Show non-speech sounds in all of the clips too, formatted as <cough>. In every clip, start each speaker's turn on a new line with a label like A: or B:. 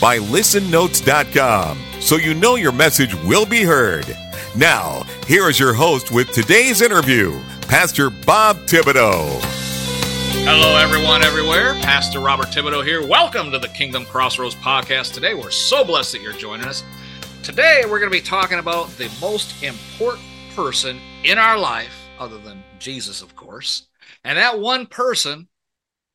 A: by listennotes.com, so you know your message will be heard. Now, here is your host with today's interview, Pastor Bob Thibodeau.
B: Hello, everyone, everywhere. Pastor Robert Thibodeau here. Welcome to the Kingdom Crossroads podcast. Today, we're so blessed that you're joining us. Today, we're going to be talking about the most important person in our life, other than Jesus, of course. And that one person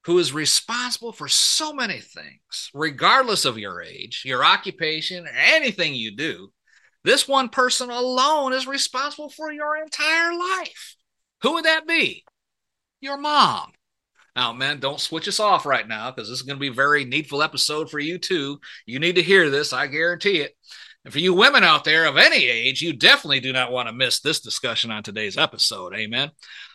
B: who is responsible for so many things, regardless of your age, your occupation, or anything you do, this one person alone is responsible for your entire life. Who would that be? Your mom. Now, man, don't switch us off right now because this is going to be a very needful episode for you too. You need to hear this, I guarantee it. And for you women out there of any age, you definitely do not want to miss this discussion on today's episode. Amen.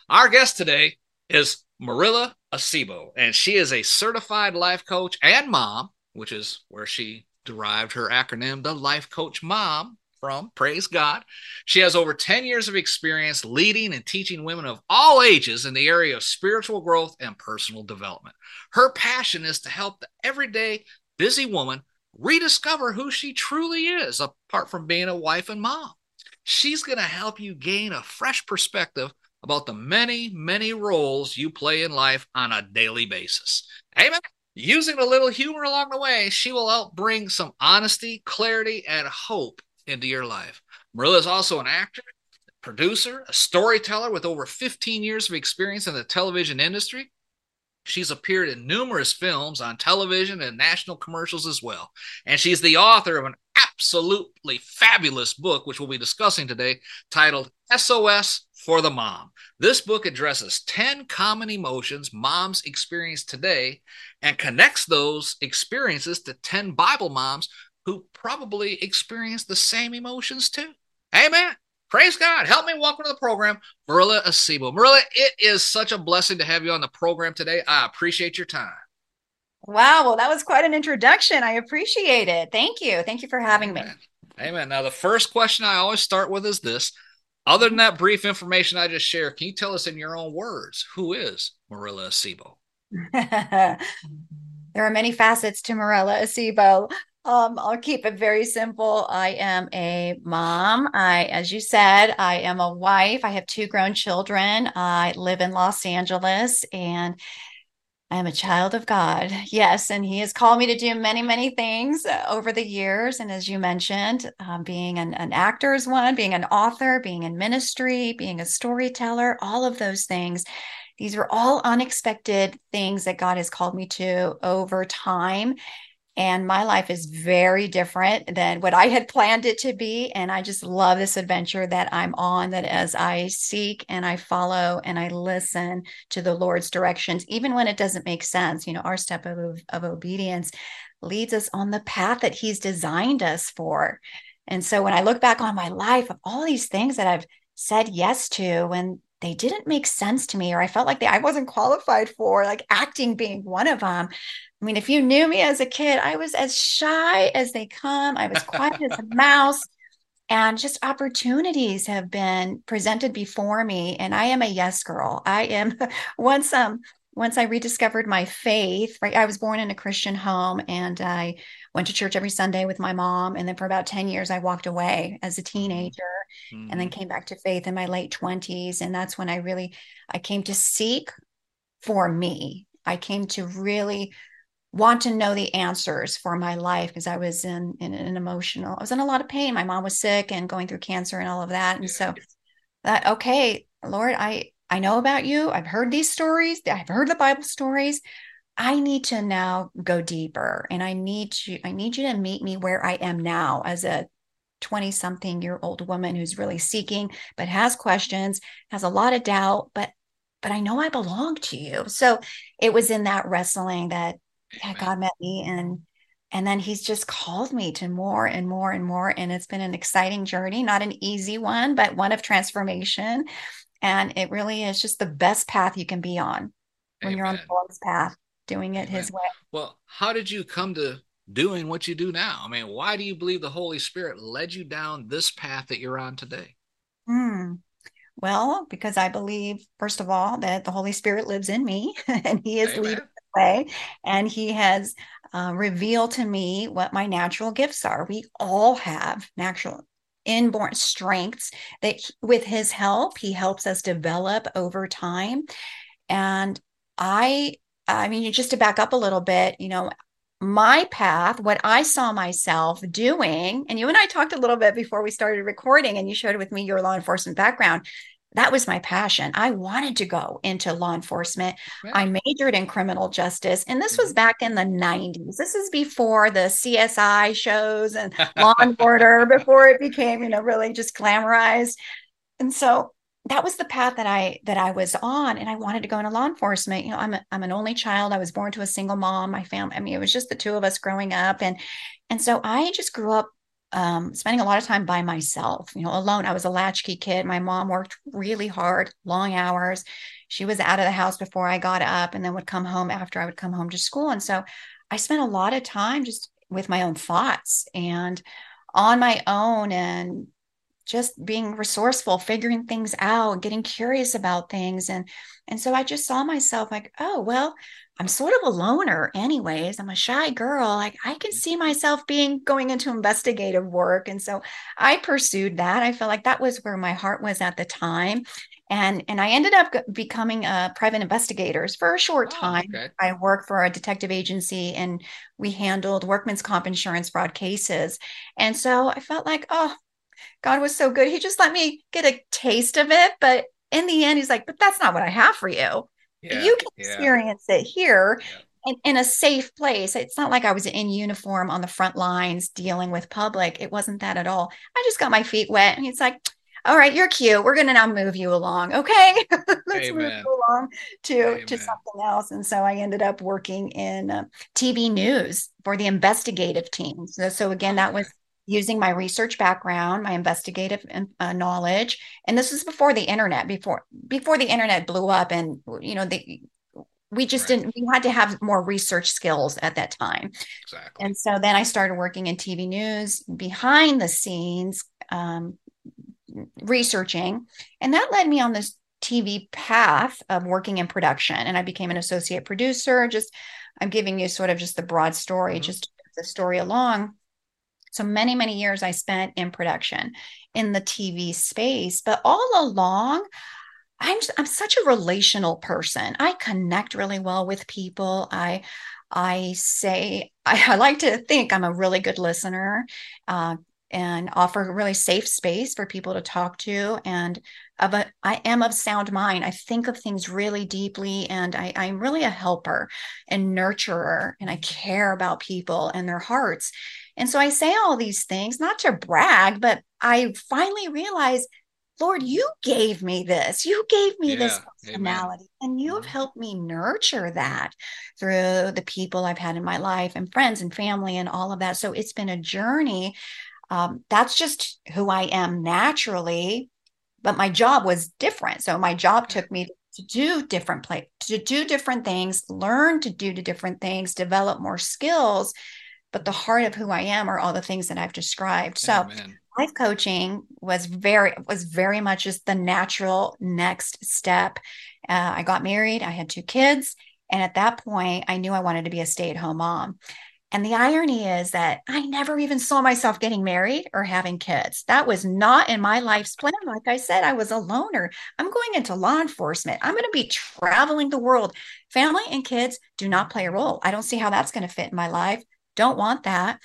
B: Our guest today is Mirella Acebo, and she is a certified life coach and mom, which is where she derived her acronym, the Life Coach Mom, from. Praise God. She has over 10 years of experience leading and teaching women of all ages in the area of spiritual growth and personal development. Her passion is to help the everyday busy woman rediscover who she truly is, apart from being a wife and mom. She's going to help you gain a fresh perspective about the many, many roles you play in life on a daily basis. Amen. Using a little humor along the way, she will help bring some honesty, clarity, and hope into your life. Mirella is also an actor, producer, a storyteller with over 15 years of experience in the television industry. She's appeared in numerous films on television and national commercials as well. And she's the author of an absolutely fabulous book, which we'll be discussing today, titled SOS for the Mom. This book addresses 10 common emotions moms experience today and connects those experiences to 10 Bible moms who probably experience the same emotions too. Amen. Praise God. Help me welcome to the program, Mirella Acebo. Mirella, it is such a blessing to have you on the program today. I appreciate your time.
C: Wow. Well, that was quite an introduction. I appreciate it. Thank you. Thank you for having
B: Amen.
C: me.
B: Amen. Now, the first question I always start with is this. Other than that brief information I just shared, can you tell us in your own words who is Mirella Acebo? <laughs>
C: there are many facets to Mirella Acebo. Um, I'll keep it very simple. I am a mom. I, as you said, I am a wife. I have two grown children. I live in Los Angeles and I am a child of God. Yes. And He has called me to do many, many things uh, over the years. And as you mentioned, um, being an, an actor is one, being an author, being in ministry, being a storyteller, all of those things. These are all unexpected things that God has called me to over time and my life is very different than what I had planned it to be. And I just love this adventure that I'm on, that as I seek and I follow and I listen to the Lord's directions, even when it doesn't make sense, you know, our step of, of obedience leads us on the path that He's designed us for. And so when I look back on my life of all these things that I've said yes to, when they didn't make sense to me, or I felt like they, I wasn't qualified for, like acting being one of them. I mean, if you knew me as a kid, I was as shy as they come. I was quiet as a mouse. And just opportunities have been presented before me. And I am a yes girl. I am <laughs> once um once I rediscovered my faith, right? I was born in a Christian home and I went to church every Sunday with my mom. And then for about 10 years, I walked away as a teenager mm-hmm. and then mm-hmm. came back to faith in my late 20s. And that's when I really I came to seek for me. I came to really want to know the answers for my life because I was in, in an emotional, I was in a lot of pain. My mom was sick and going through cancer and all of that. And so that, okay, Lord, I, I know about you. I've heard these stories. I've heard the Bible stories. I need to now go deeper and I need to, I need you to meet me where I am now as a 20 something year old woman who's really seeking, but has questions, has a lot of doubt, but but I know I belong to you. So it was in that wrestling that yeah, God met me and and then he's just called me to more and more and more and it's been an exciting journey not an easy one but one of transformation and it really is just the best path you can be on when Amen. you're on the Lord's path doing it Amen. his way
B: well how did you come to doing what you do now i mean why do you believe the holy spirit led you down this path that you're on today
C: hmm. well because i believe first of all that the holy spirit lives in me <laughs> and he is leading way and he has uh, reveal to me what my natural gifts are. We all have natural inborn strengths that with his help he helps us develop over time and i i mean just to back up a little bit you know my path what i saw myself doing and you and i talked a little bit before we started recording and you shared with me your law enforcement background that was my passion. I wanted to go into law enforcement. Right. I majored in criminal justice, and this was mm-hmm. back in the 90s. This is before the CSI shows and <laughs> Law and Order, before it became, you know, really just glamorized. And so that was the path that I that I was on, and I wanted to go into law enforcement. You know, I'm a, I'm an only child. I was born to a single mom. My family, I mean, it was just the two of us growing up, and and so I just grew up um, spending a lot of time by myself, you know, alone. I was a latchkey kid. My mom worked really hard, long hours. She was out of the house before I got up and then would come home after I would come home to school. And so I spent a lot of time just with my own thoughts and on my own and just being resourceful, figuring things out, getting curious about things. And and so I just saw myself like, oh, well, I'm sort of a loner, anyways. I'm a shy girl. Like I can see myself being going into investigative work. And so I pursued that. I felt like that was where my heart was at the time. And, and I ended up becoming a private investigators for a short oh, time. Okay. I worked for a detective agency and we handled workman's comp insurance fraud cases. And so I felt like, oh, God was so good. He just let me get a taste of it. But in the end, he's like, but that's not what I have for you yeah, you can yeah. experience it here yeah. in, in, a safe place. It's not like I was in uniform on the front lines dealing with public. It wasn't that at all. I just got my feet wet and it's like, all right, you're cute. We're gonna now move you along. Okay. <laughs> Let's Amen. move you along to, to something else. And so I ended up working in uh, TV news for the investigative team. So, so again, that was using my research background, my investigative uh, knowledge, and this was before the internet, before before the internet blew up, and you know the we just right. didn't we had to have more research skills at that time exactly and so then i started working in tv news behind the scenes um, researching and that led me on this tv path of working in production and i became an associate producer just i'm giving you sort of just the broad story mm-hmm. just the story along so many, many years I spent in production in the TV space, but all along, I'm I'm such a relational person. I connect really well with people. I I say <laughs> I, I like to think I'm a really good listener. Uh, and offer a really safe space for people to talk to and of a, I am of sound mind. I think of things really deeply and I, I'm really a helper and nurturer and I care about people and their hearts. And so I say all these things, not to brag, but I finally realized, Lord, you gave me this. You gave me yeah, this personality, amen. and you have mm-hmm. helped me nurture that through the people I've had in my life and friends and family and all of that. So it's been a journey. Um, that's just who I am naturally, but my job was different. So my job took me to do different play to do different things, learn to do different things, develop more skills but the heart of who I am are all the things that I've described. So life coaching was very was very much just the natural next step. Uh, I got married, I had two kids, and at that point, I knew I wanted to be a stay at home mom. And the irony is that I never even saw myself getting married or having kids. That was not in my life's plan. Like I said, I was a loner. I'm going into law enforcement. I'm going to be traveling the world. Family and kids do not play a role. I don't see how that's going to fit in my life don't want that.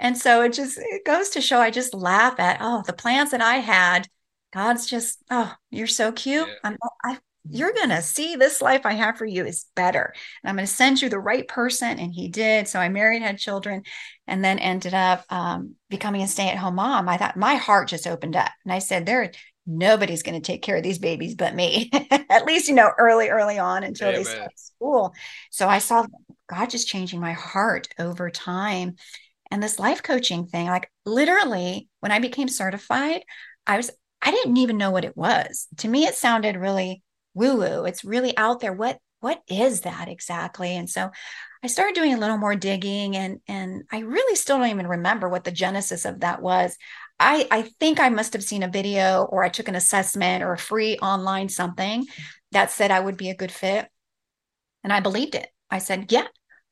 C: And so it just it goes to show I just laugh at, oh, the plans that I had, God's just, oh, you're so cute. Yeah. I'm I you're going to see this life I have for you is better. And I'm going to send you the right person. And he did. So I married, had children, and then ended up um, becoming a stay at home mom. I thought my heart just opened up. And I said, there, nobody's going to take care of these babies but me. <laughs> At least, you know, early, early on until Amen. they start school. So I saw God just changing my heart over time. And this life coaching thing, like literally, when I became certified, I was, I didn't even know what it was. To me, it sounded really woo woo. It's really out there. What, what is that exactly? And so I started doing a little more digging and and I really still don't even remember what the genesis of that was. I I think I must have seen a video or I took an assessment or a free online something that said I would be a good fit. And I believed it. I said, yeah,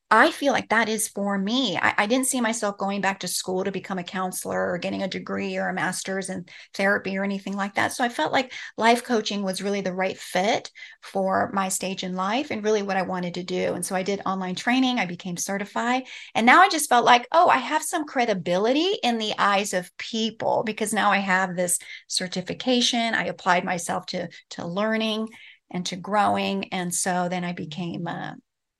C: I feel like that is for me. I, I, didn't see myself going back to school to become a counselor or getting a degree or a master's in therapy or anything like that. So I felt like life coaching was really the right fit for my stage in life and really what I wanted to do. And so I did online training, I became certified. And now I just felt like, oh, I have some credibility in the eyes of people because now I have this certification. I applied myself to, to learning and to growing. And so then I became a,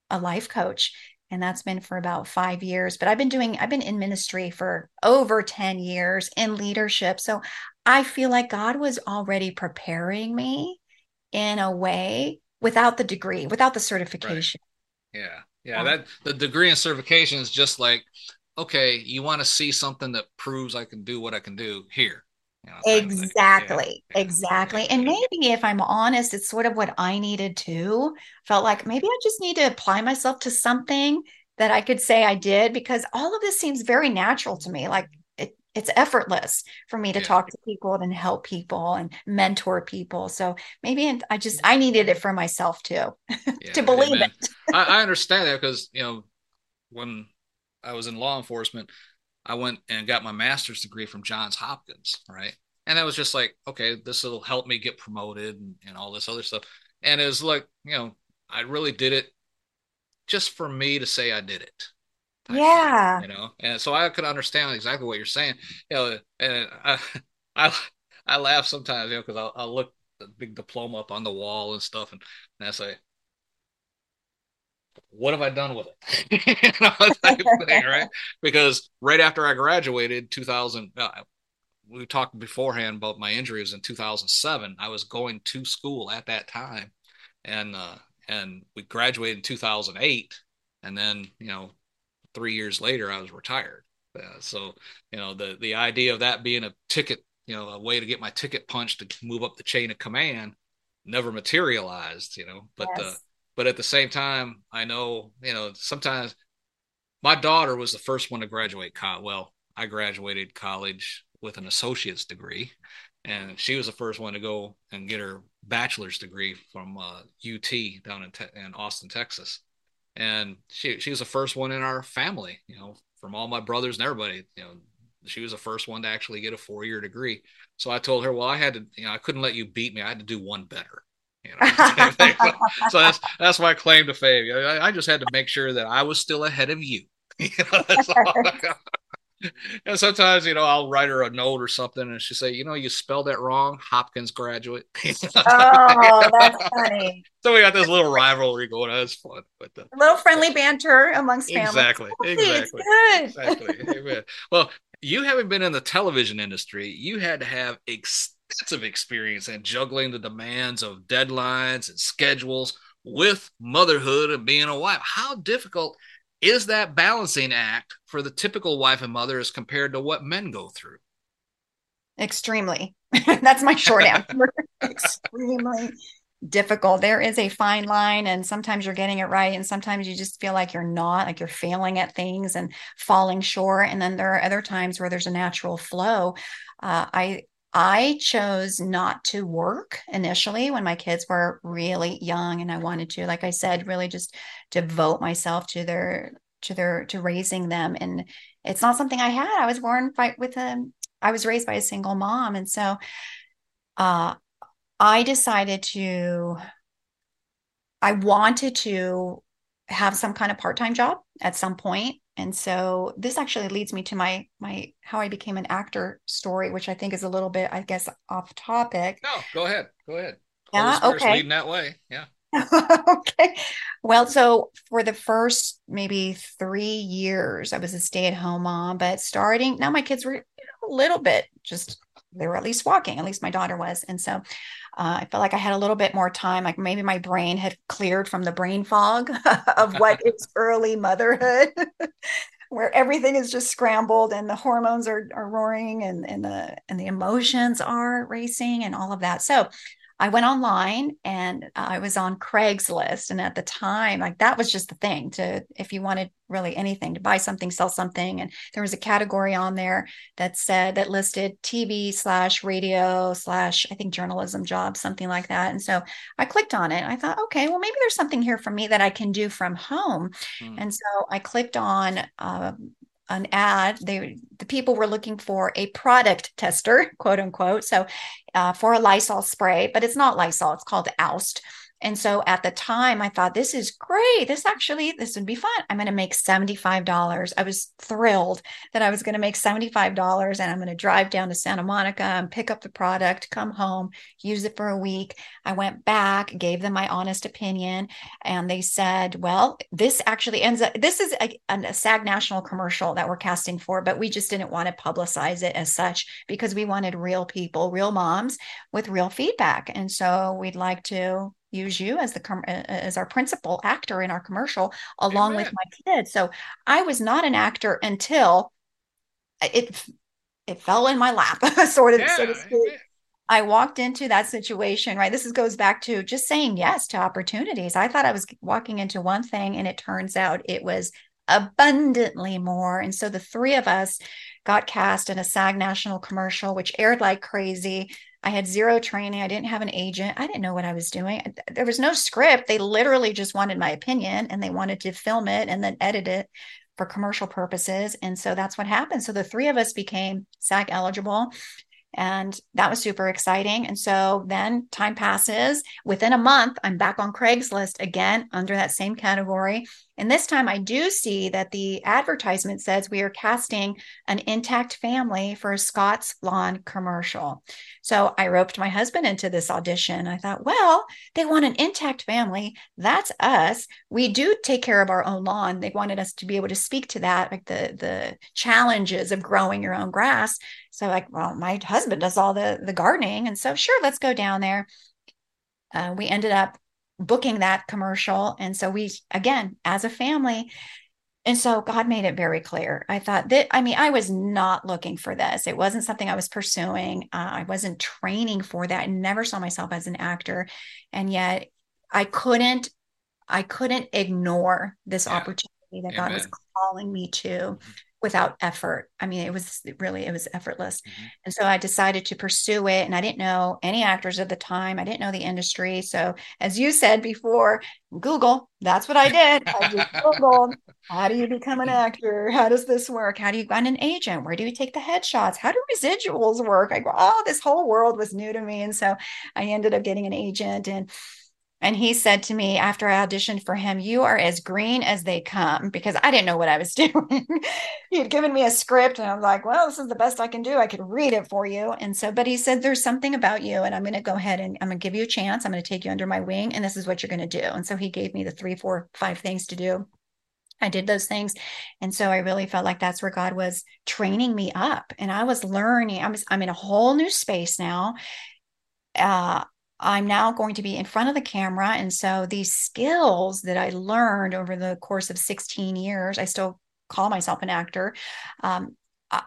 C: a life coach and that's been for about five years but i've been doing i've been in ministry for over 10 years in leadership so i feel like god was already preparing me in a way without the degree without the certification.
B: Right. yeah yeah um, that the degree and certification is just like okay you want to see something that proves i can do what i can do here
C: exactly yeah. exactly and maybe if i'm honest it's sort of what i needed to felt like maybe i just need to apply myself to something that i could say i did because all of this seems very natural to me like it, it's effortless for me to yeah. talk to people and help people and mentor people so maybe i just i needed it for myself too <laughs> to believe it
B: I, I understand that because you know when i was in law enforcement I went and got my master's degree from Johns Hopkins, right? And I was just like, okay, this will help me get promoted and, and all this other stuff. And it was like, you know, I really did it just for me to say I did it.
C: Yeah.
B: Thing, you know, and so I could understand exactly what you're saying. You know, and I, <laughs> I, I laugh sometimes, you know, because I'll, I'll look the big diploma up on the wall and stuff, and, and I say, what have I done with it? you know, type thing, right? Because right after I graduated, 2000, uh, we talked beforehand about my injuries in 2007. I was going to school at that time, and uh, and we graduated in 2008, and then you know, three years later, I was retired. Uh, so you know, the the idea of that being a ticket, you know, a way to get my ticket punched to move up the chain of command, never materialized. You know, but uh, yes. uh, but at the same time, I know, you know, sometimes my daughter was the first one to graduate. Well, I graduated college with an associate's degree, and she was the first one to go and get her bachelor's degree from uh, UT down in, te- in Austin, Texas. And she she was the first one in our family, you know, from all my brothers and everybody, you know, she was the first one to actually get a four year degree. So I told her, well, I had to, you know, I couldn't let you beat me. I had to do one better. You know, <laughs> so that's that's my claim to fame. I, I, just had to make sure that I was still ahead of you. <laughs> you know, and sometimes, you know, I'll write her a note or something, and she say, "You know, you spelled that wrong, Hopkins graduate." <laughs>
C: oh, that's funny.
B: So we got this little rivalry going on. It's fun, but
C: the, a little friendly banter amongst
B: families. Exactly, exactly, exactly. Amen. Well, you haven't been in the television industry. You had to have ex- extensive experience in juggling the demands of deadlines and schedules with motherhood and being a wife. How difficult is that balancing act for the typical wife and mother as compared to what men go through?
C: Extremely. <laughs> That's my short <laughs> answer. Extremely difficult. There is a fine line, and sometimes you're getting it right, and sometimes you just feel like you're not, like you're failing at things and falling short. And then there are other times where there's a natural flow. Uh, I I chose not to work initially when my kids were really young and I wanted to like I said really just devote myself to their to their to raising them and it's not something I had. I was born by, with a I was raised by a single mom and so uh I decided to I wanted to have some kind of part-time job at some point. And so this actually leads me to my my how i became an actor story which i think is a little bit i guess off topic.
B: No go ahead go ahead.
C: Yeah okay.
B: leading that way yeah. <laughs>
C: Okay. Well so for the first maybe three years i was a stay-at-home mom but starting now my kids were a little bit just they were at least walking. At least my daughter was, and so uh, I felt like I had a little bit more time. Like maybe my brain had cleared from the brain fog <laughs> of what <laughs> is early motherhood. <laughs> where everything is just scrambled and the hormones are, are roaring and, and the and the emotions are racing and all of that. So I went online and I was on Craigslist. And at the time, like that was just the thing to, if you wanted really anything to buy something, sell something. And there was a category on there that said, that listed TV slash radio slash, I think journalism jobs, something like that. And so I clicked on it. I thought, okay, well, maybe there's something here for me that I can do from home. Mm. And so I clicked on, uh, an ad they the people were looking for a product tester <laughs> quote unquote so uh, for a lysol spray but it's not lysol it's called oust and so at the time, I thought, this is great. This actually, this would be fun. I'm going to make $75. I was thrilled that I was going to make $75 and I'm going to drive down to Santa Monica and pick up the product, come home, use it for a week. I went back, gave them my honest opinion, and they said, well, this actually ends up, this is a, a SAG national commercial that we're casting for, but we just didn't want to publicize it as such because we wanted real people, real moms with real feedback. And so we'd like to use you as the com- as our principal actor in our commercial along Amen. with my kids so i was not an actor until it it fell in my lap <laughs> sort of yeah, so to speak I walked into that situation, right? This is, goes back to just saying yes to opportunities. I thought I was walking into one thing, and it turns out it was abundantly more. And so the three of us got cast in a SAG national commercial, which aired like crazy. I had zero training. I didn't have an agent. I didn't know what I was doing. There was no script. They literally just wanted my opinion and they wanted to film it and then edit it for commercial purposes. And so that's what happened. So the three of us became SAG eligible. And that was super exciting. And so then time passes. Within a month, I'm back on Craigslist again under that same category. And this time I do see that the advertisement says we are casting an intact family for a Scott's Lawn commercial. So I roped my husband into this audition. I thought, well, they want an intact family. That's us. We do take care of our own lawn. They wanted us to be able to speak to that, like the the challenges of growing your own grass. So like, well, my husband does all the the gardening. And so sure, let's go down there. Uh, we ended up booking that commercial. And so we, again, as a family, and so God made it very clear. I thought that, I mean, I was not looking for this. It wasn't something I was pursuing. Uh, I wasn't training for that. I never saw myself as an actor. And yet I couldn't, I couldn't ignore this yeah. opportunity that Amen. God was calling me to. Mm-hmm without effort. I mean, it was really, it was effortless. Mm-hmm. And so I decided to pursue it. And I didn't know any actors at the time. I didn't know the industry. So as you said before, Google, that's what I did. I just <laughs> Googled, how do you become an actor? How does this work? How do you find an agent? Where do you take the headshots? How do residuals work? I go, oh, this whole world was new to me. And so I ended up getting an agent and and he said to me after I auditioned for him, You are as green as they come because I didn't know what I was <laughs> doing. he had given me a script and I was like, Well, this is the best I can do. I could read it for you. And so, but he said, There's something about you, and I'm going to go ahead and I'm going to give you a chance. I'm going to take you under my wing, and this is what you're going to do. And so he gave me the three, four, five things to do. I did those things. And so I really felt like that's where God was training me up. And I was learning, I was, I'm in a whole new space now. Uh, I'm now going to be in front of the camera. And so these skills that I learned over the course of 16 years, I still call myself an actor. Um, uh,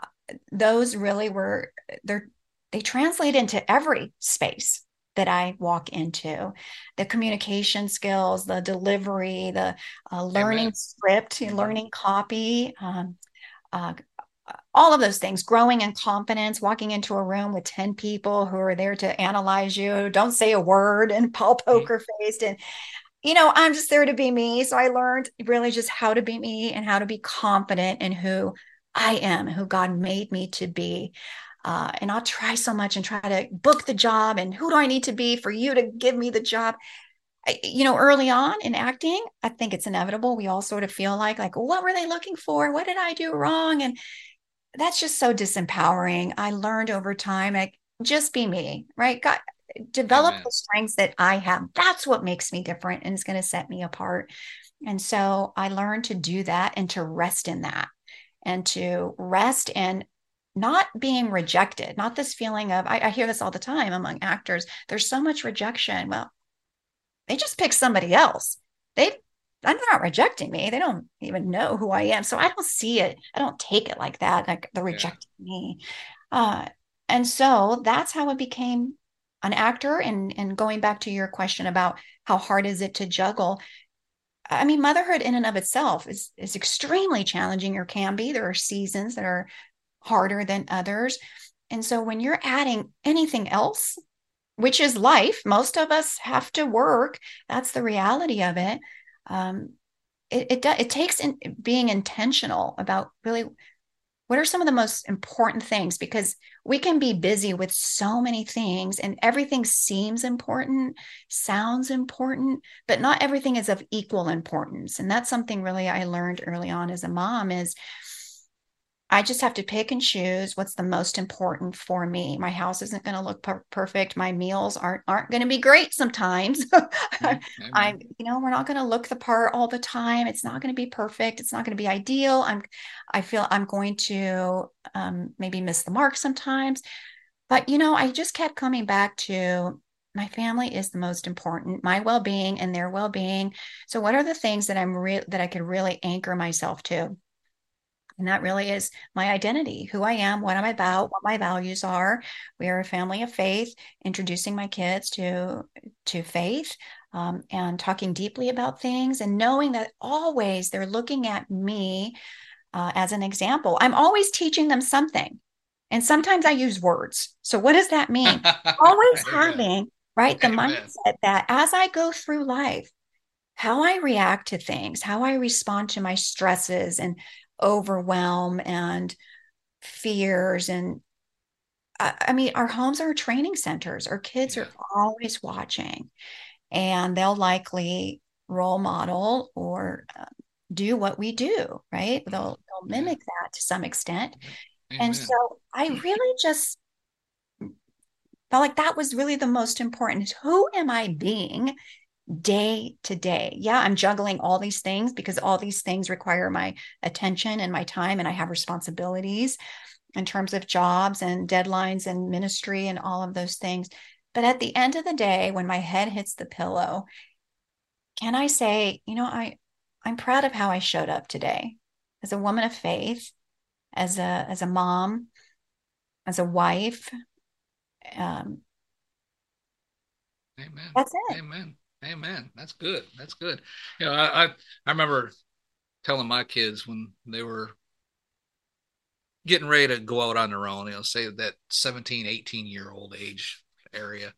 C: those really were, they're, they translate into every space that I walk into the communication skills, the delivery, the uh, learning Amen. script, learning copy, um, uh, all of those things growing in confidence walking into a room with 10 people who are there to analyze you don't say a word and <laughs> all mm-hmm. poker faced and you know i'm just there to be me. So i learned really just how to be me and how to be confident in who i am who god made me to be. Uh, and i'll try so much and try to book the job and who do i need to be for you to give me the job? I, you know early on in acting i think it's inevitable. We all sort of feel like like what were they looking for? What did i do wrong? And that's just so disempowering. I learned over time, like just be me, right? God, develop Amen. the strengths that I have. That's what makes me different and is going to set me apart. And so I learned to do that and to rest in that and to rest and not being rejected, not this feeling of, I, I hear this all the time among actors. There's so much rejection. Well, they just pick somebody else. They, I'm not rejecting me. They don't even know who I am. So I don't see it. I don't take it like that. Like they're rejecting yeah. me. Uh, and so that's how I became an actor. And, and going back to your question about how hard is it to juggle, I mean, motherhood in and of itself is is extremely challenging or can be. There are seasons that are harder than others. And so when you're adding anything else, which is life, most of us have to work. That's the reality of it. Um, it it, it takes in, being intentional about really what are some of the most important things because we can be busy with so many things and everything seems important sounds important but not everything is of equal importance. And that's something really i learned early on as a mom is I just have to pick and choose what's the most important for me. My house isn't going to look per- perfect. My meals aren't aren't going to be great sometimes. <laughs> I'm, you know, we're not going to look the part all the time. It's not going to be perfect. It's not going to be ideal. I'm, I feel I'm going to um, maybe miss the mark sometimes. But you know, I just kept coming back to my family is the most important my well-being and their well-being so what are the things that i'm real that i could really anchor myself to and that really is my identity, who I am, what I'm about, what my values are. We are a family of faith, introducing my kids to, to faith um, and talking deeply about things and knowing that always they're looking at me uh, as an example. I'm always teaching them something. And sometimes I use words. So, what does that mean? <laughs> always having, right, the mindset that as I go through life, how I react to things, how I respond to my stresses and overwhelm and fears and I, mean our homes are training centers. Our kids are always watching and they'll likely role model or uh, do what we do right? Mm-hmm. They'll, they'll mimic that to some extent. Amen. and so i mm-hmm. really just felt like that was really the most important. Who am i being day to day. Yeah, I'm juggling all these things because all these things require my attention and my time, and I have responsibilities in terms of jobs and deadlines and ministry and all of those things. But at the end of the day, when my head hits the pillow, can I say, you know, I I'm proud of how I showed up today as a woman of faith, as a as a mom, as a wife. Um,
B: Amen.
C: That's it.
B: Amen. Amen. That's good. That's good. You know, I, I, I remember telling my kids when they were getting ready to go out on their own, you know, say that 17, 18 year old age area.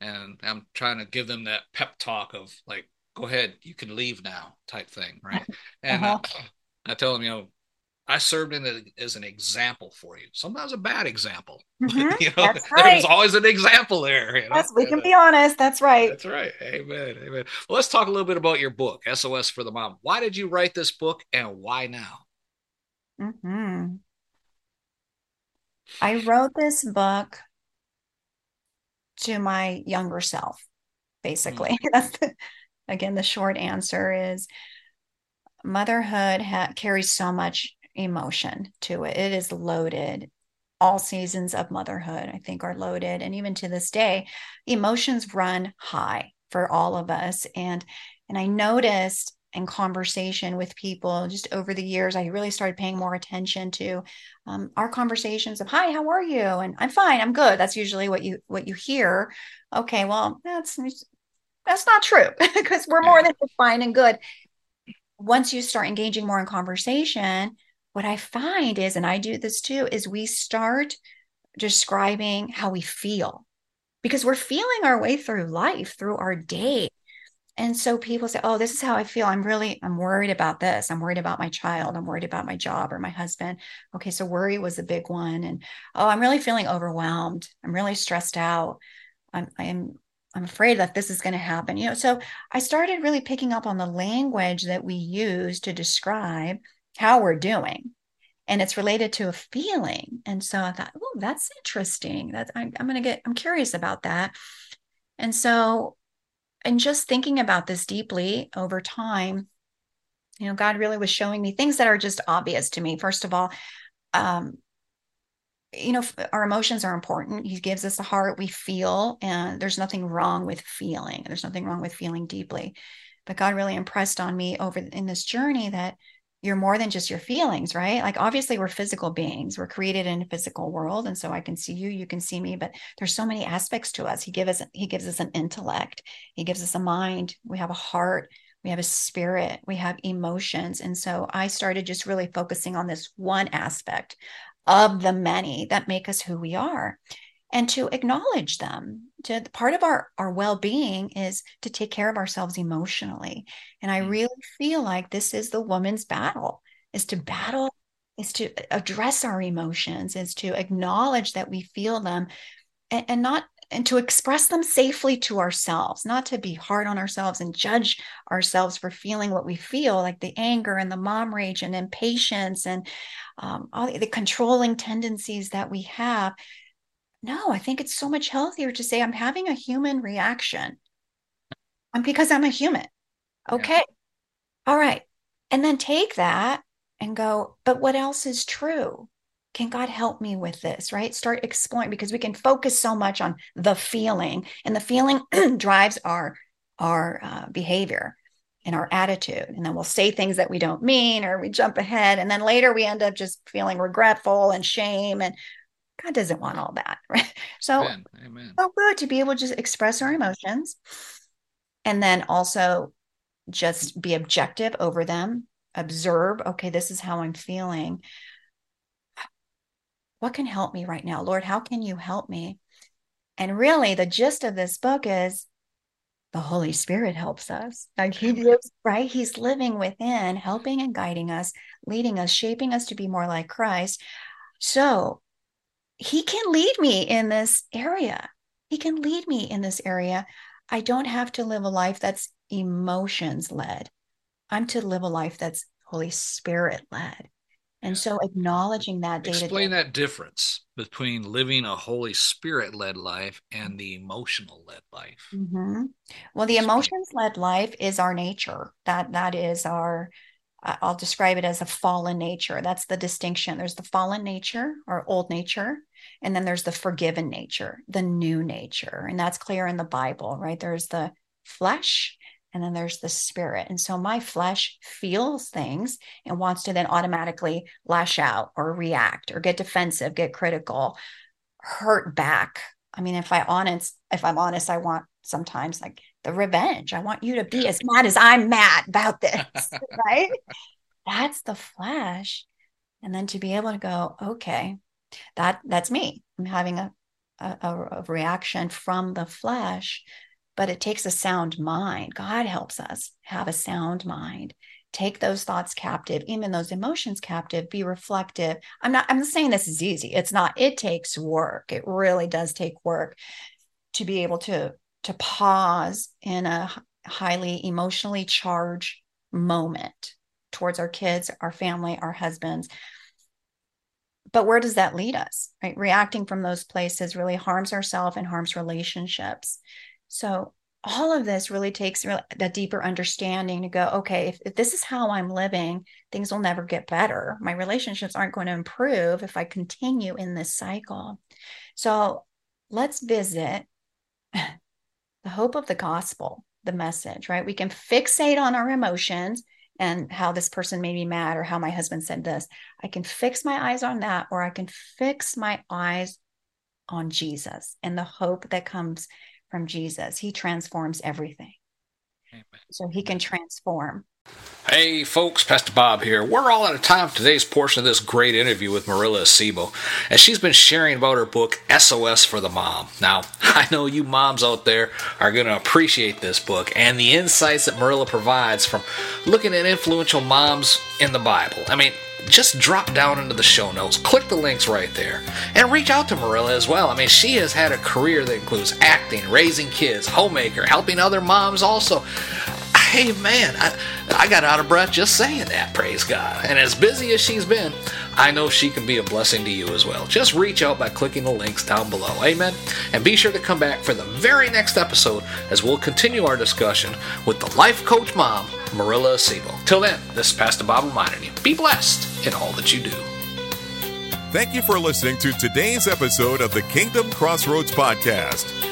B: And I'm trying to give them that pep talk of like, go ahead, you can leave now type thing. Right. <laughs> And uh-huh. uh, I tell them, you know, I served in as an example for you. Sometimes a bad example. <laughs> Mm-hmm. you know, That's <laughs> right. there's always an example there. You know?
C: Yes, we can be honest. That's right.
B: That's right. Amen. Amen. Well, let's talk a little bit about your book, SOS for the Mom. Why did you write this book and why now?
C: Mm-hmm. I wrote this book to my younger self, basically. Mm. <laughs> That's the, again the short answer is motherhood ha- carries so much emotion to it. It is loaded. All seasons of motherhood, I think, are loaded. And even to this day, emotions run high for all of us. And and I noticed in conversation with people just over the years, I really started paying more attention to um, our conversations of "Hi, how are you?" and "I'm fine, I'm good." That's usually what you what you hear. Okay, well, that's that's not true <laughs> because we're more than fine and good. Once you start engaging more in conversation, what I find is, and I do this too, is we start describing how we feel because we're feeling our way through life, through our day. And so people say, Oh, this is how I feel. I'm really, I'm worried about this. I'm worried about my child. I'm worried about my job or my husband. Okay. So worry was a big one. And oh, I'm really feeling overwhelmed. I'm really stressed out. I'm, I'm, I'm afraid that this is going to happen. You know, so I started really picking up on the language that we use to describe how we're doing and it's related to a feeling and so i thought oh that's interesting that's I, i'm going to get i'm curious about that and so and just thinking about this deeply over time you know god really was showing me things that are just obvious to me first of all um you know, our emotions are important. He gives us a heart, we feel, and there's nothing wrong with feeling. There's nothing wrong with feeling deeply. But God really impressed on me over in this journey that you're more than just your feelings, right? Like obviously we're physical beings. We're created in a physical world. And so I can see you, you can see me, but there's so many aspects to us. He gives us he gives us an intellect, he gives us a mind, we have a heart, we have a spirit, we have emotions. And so I started just really focusing on this one aspect of the many that make us who we are and to acknowledge them to part of our our well-being is to take care of ourselves emotionally and i mm. really feel like this is the woman's battle is to battle is to address our emotions is to acknowledge that we feel them and, and not and to express them safely to ourselves, not to be hard on ourselves and judge ourselves for feeling what we feel, like the anger and the mom rage and impatience and um, all the controlling tendencies that we have. No, I think it's so much healthier to say, I'm having a human reaction. I'm because I'm a human. Okay. Yeah. All right. And then take that and go, but what else is true? Can God help me with this? Right? Start exploring because we can focus so much on the feeling, and the feeling <clears throat> drives our our uh, behavior and our attitude. And then we'll say things that we don't mean, or we jump ahead, and then later we end up just feeling regretful and shame and God doesn't want all that, <laughs> right? So, Amen. Amen. so good to be able to just express our emotions and then also just be objective over them, observe, okay, this is how I'm feeling. What can help me right now? Lord, how can you help me? And really, the gist of this book is the Holy Spirit helps us. Like he lives, right? He's living within, helping and guiding us, leading us, shaping us to be more like Christ. So he can lead me in this area. He can lead me in this area. I don't have to live a life that's emotions led. I'm to live a life that's Holy Spirit led. And so acknowledging that
B: data. Explain that difference between living a Holy Spirit led life and the emotional led life.
C: Mm-hmm. Well, the emotions led life is our nature. That that is our I'll describe it as a fallen nature. That's the distinction. There's the fallen nature or old nature, and then there's the forgiven nature, the new nature. And that's clear in the Bible, right? There's the flesh and then there's the spirit. And so my flesh feels things and wants to then automatically lash out or react or get defensive, get critical, hurt back. I mean, if I honest, if I'm honest, I want sometimes like the revenge. I want you to be as mad as I'm mad about this, <laughs> <laughs> right? That's the flesh. And then to be able to go, okay, that that's me. I'm having a, a, a reaction from the flesh, but it takes a sound mind. God helps us have a sound mind. Take those thoughts captive, even those emotions captive, be reflective. I'm not, I'm not saying this is easy. It's not, it takes work. It really does take work to be able to to pause in a highly emotionally charged moment towards our kids, our family, our husbands. But where does that lead us? Right? Reacting from those places really harms ourselves and harms relationships. So all of this really takes that deeper understanding to go, okay, if, if this is how I'm living, things will never get better. My relationships aren't going to improve if I continue in this cycle. So let's visit the hope of the gospel, the message, right? We can fixate on our emotions and how this person made me mad or how my husband said this. I can fix my eyes on that, or I can fix my eyes on Jesus and the hope that comes from Jesus. He transforms everything. Amen. So he can transform
B: Hey folks, Pastor Bob here. We're all out of time for today's portion of this great interview with Mirella Acebo, as she's been sharing about her book SOS for the Mom. Now, <laughs> I know you moms out there are going to appreciate this book and the insights that Mirella provides from looking at influential moms in the Bible. I mean, just drop down into the show notes, click the links right there, and reach out to Mirella as well. I mean, she has had a career that includes acting, raising kids, homemaker, helping other moms also hey man, I, I got out of breath just saying that, praise God. And as busy as she's been, I know she can be a blessing to you as well. Just reach out by clicking the links down below. Amen. And be sure to come back for the very next episode as we'll continue our discussion with the life coach mom, Mirella Acebo. Till then, this is Pastor Bob reminding you be blessed in all that you do.
A: Thank you for listening to today's episode of the Kingdom Crossroads Podcast.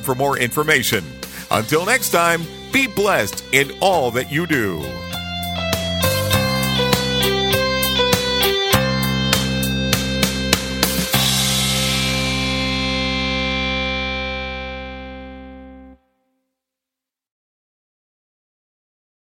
A: for more information. Until next time, be blessed in all that you do.